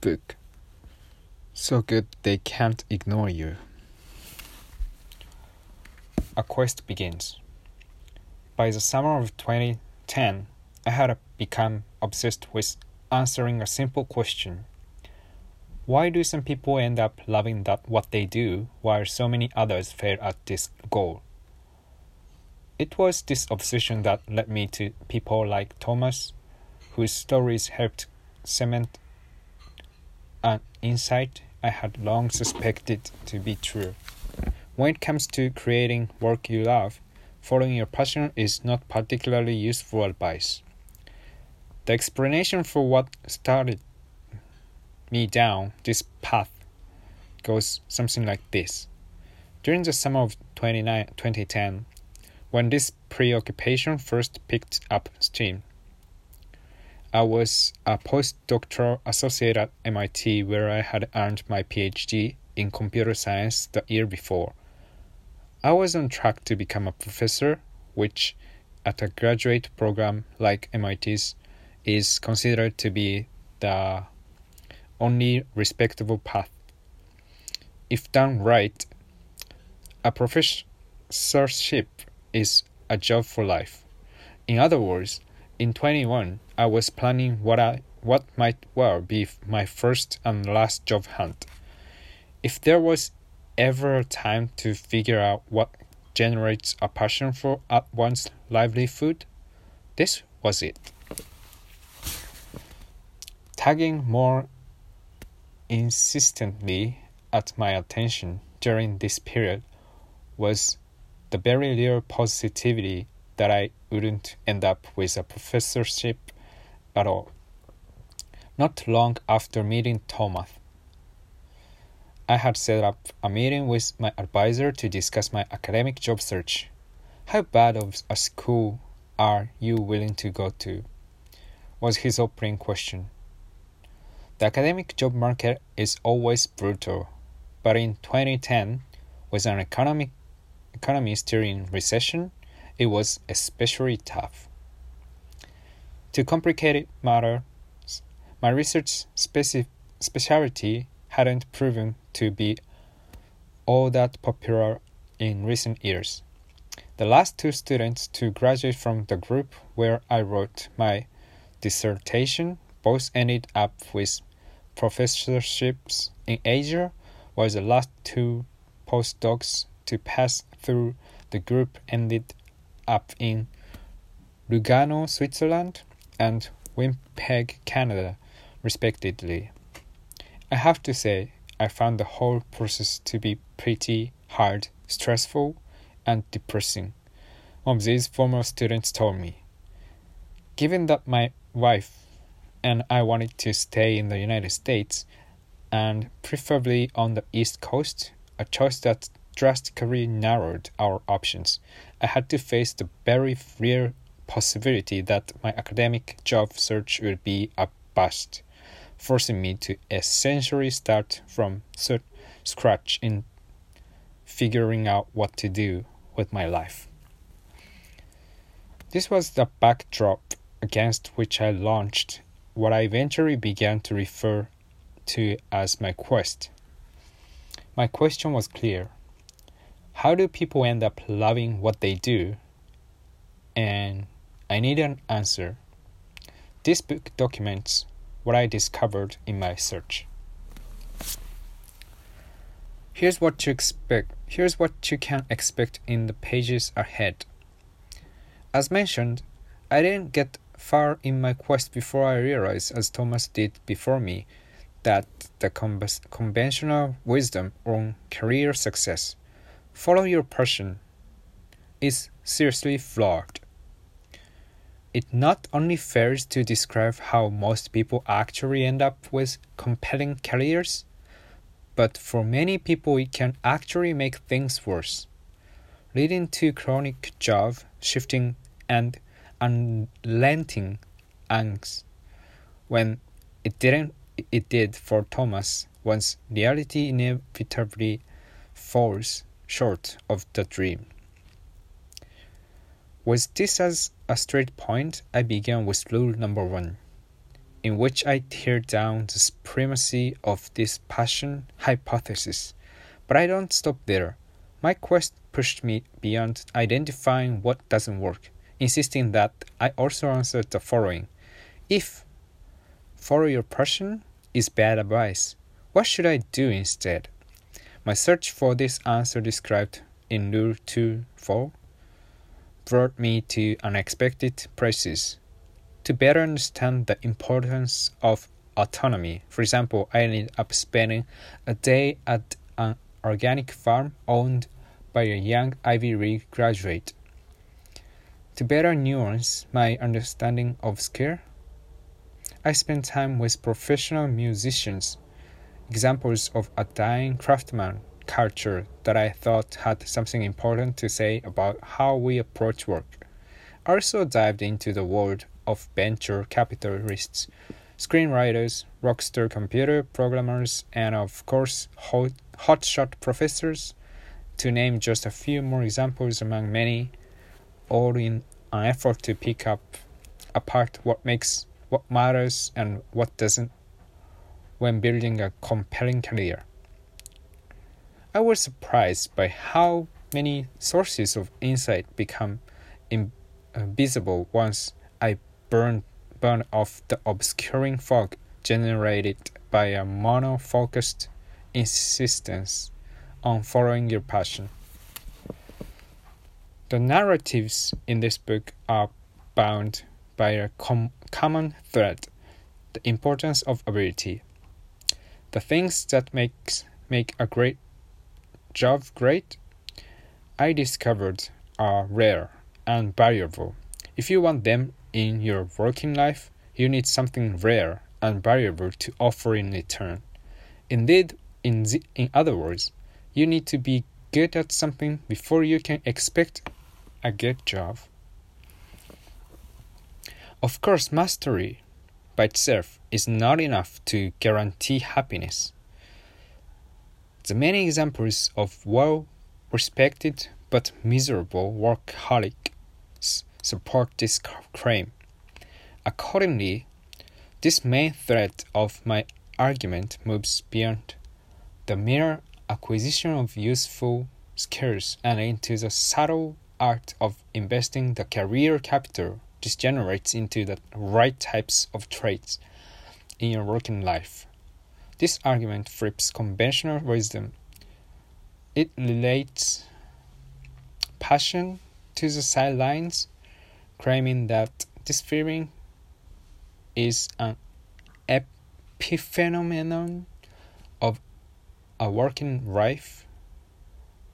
book. So good they can't ignore you. A quest begins. By the summer of 2010, I had become obsessed with answering a simple question. Why do some people end up loving that what they do while so many others fail at this goal? It was this obsession that led me to people like Thomas, whose stories helped cement insight I had long suspected to be true. When it comes to creating work you love, following your passion is not particularly useful advice. The explanation for what started me down this path goes something like this. During the summer of 2010, when this preoccupation first picked up steam, I was a postdoctoral associate at MIT where I had earned my PhD in computer science the year before. I was on track to become a professor, which at a graduate program like MIT's is considered to be the only respectable path. If done right, a professorship is a job for life. In other words, in 21, I was planning what I what might well be my first and last job hunt. If there was ever a time to figure out what generates a passion for at one's livelihood, this was it. Tagging more insistently at my attention during this period was the very real positivity that I wouldn't end up with a professorship at all. Not long after meeting Thomas, I had set up a meeting with my advisor to discuss my academic job search. How bad of a school are you willing to go to? was his opening question. The academic job market is always brutal, but in 2010, with an economic economy still in recession, it was especially tough. To complicate matters, my research speci- specialty hadn't proven to be all that popular in recent years. The last two students to graduate from the group where I wrote my dissertation both ended up with professorships in Asia, while the last two postdocs to pass through the group ended up in Lugano, Switzerland, and Winnipeg, Canada, respectively. I have to say, I found the whole process to be pretty hard, stressful, and depressing. One of these former students told me. Given that my wife and I wanted to stay in the United States, and preferably on the East Coast, a choice that drastically narrowed our options. I had to face the very real possibility that my academic job search would be a bust, forcing me to essentially start from scratch in figuring out what to do with my life. This was the backdrop against which I launched what I eventually began to refer to as my quest. My question was clear how do people end up loving what they do? And I need an answer. This book documents what I discovered in my search. Here's what to expect. Here's what you can expect in the pages ahead. As mentioned, I didn't get far in my quest before I realized, as Thomas did before me, that the conventional wisdom on career success follow your passion is seriously flawed. It not only fails to describe how most people actually end up with compelling careers, but for many people it can actually make things worse, leading to chronic job shifting and unrelenting angst when it didn't it did for Thomas once reality inevitably falls short of the dream. With this as a straight point, I began with rule number one in which I tear down the supremacy of this passion hypothesis. But I don't stop there. My quest pushed me beyond identifying what doesn't work, insisting that I also answer the following If follow your passion is bad advice, what should I do instead? My search for this answer described in Rule 2 4 brought me to unexpected places. To better understand the importance of autonomy, for example, I ended up spending a day at an organic farm owned by a young Ivy League graduate. To better nuance my understanding of skill, I spent time with professional musicians, examples of a dying craftsman culture that I thought had something important to say about how we approach work. Also dived into the world of venture capitalists, screenwriters, rockstar computer programmers, and of course, hot, hotshot professors, to name just a few more examples among many, all in an effort to pick up apart what makes what matters and what doesn't when building a compelling career. I was surprised by how many sources of insight become invisible uh, once I burned, burned off the obscuring fog generated by a mono-focused insistence on following your passion. The narratives in this book are bound by a com- common thread the importance of ability. The things that makes make a great job great, I discovered are rare and valuable. If you want them in your working life, you need something rare and valuable to offer in return. Indeed, in, the, in other words, you need to be good at something before you can expect a good job. Of course, mastery by itself is not enough to guarantee happiness. The many examples of well respected but miserable workaholics support this claim. Accordingly, this main thread of my argument moves beyond the mere acquisition of useful skills and into the subtle art of investing the career capital generates into the right types of traits in your working life. This argument flips conventional wisdom. It relates passion to the sidelines, claiming that this feeling is an epiphenomenon of a working life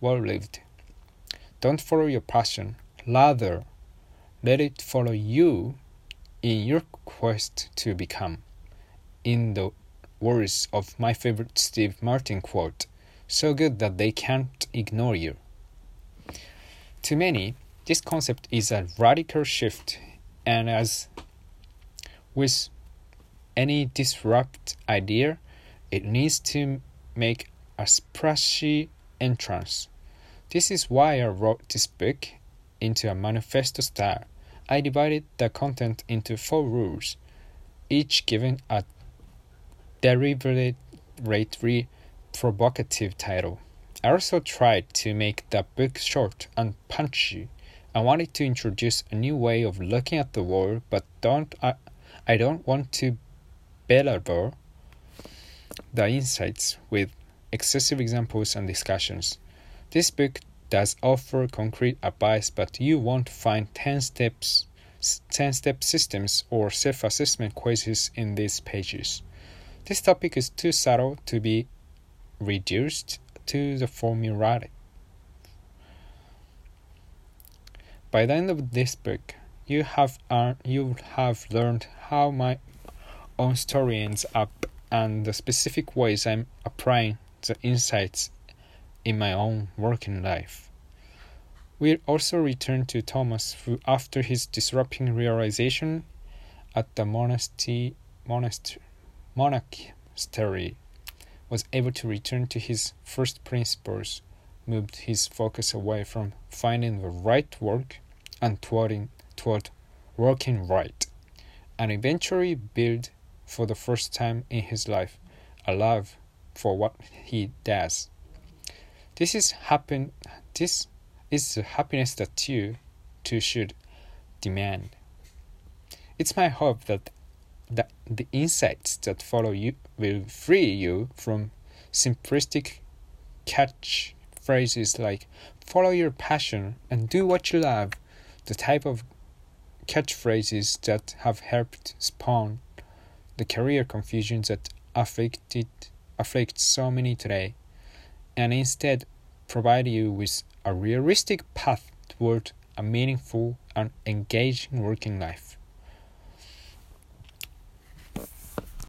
well lived. Don't follow your passion, rather, let it follow you in your quest to become. In the words of my favorite Steve Martin quote, so good that they can't ignore you. To many, this concept is a radical shift, and as with any disrupt idea, it needs to make a splashy entrance. This is why I wrote this book into a manifesto style. I divided the content into four rules, each given a deliberately provocative title. I also tried to make the book short and punchy. I wanted to introduce a new way of looking at the world, but don't I, I don't want to belabor the insights with excessive examples and discussions. This book does offer concrete advice, but you won't find 10 steps 10 step systems or self assessment quizzes in these pages. This topic is too subtle to be reduced to the formulaic. By the end of this book, you have you have learned how my own story ends up and the specific ways I'm applying the insights in my own working life. We also return to Thomas, who, after his disrupting realization at the monastery, monastery monastery was able to return to his first principles, moved his focus away from finding the right work and toward, toward working right, and eventually built for the first time in his life, a love for what he does. This is happen. This is the happiness that you, too, should demand. It's my hope that the, the insights that follow you will free you from simplistic catch phrases like follow your passion and do what you love, the type of catchphrases that have helped spawn the career confusion that afflicted afflicts so many today, and instead provide you with a realistic path toward a meaningful and engaging working life.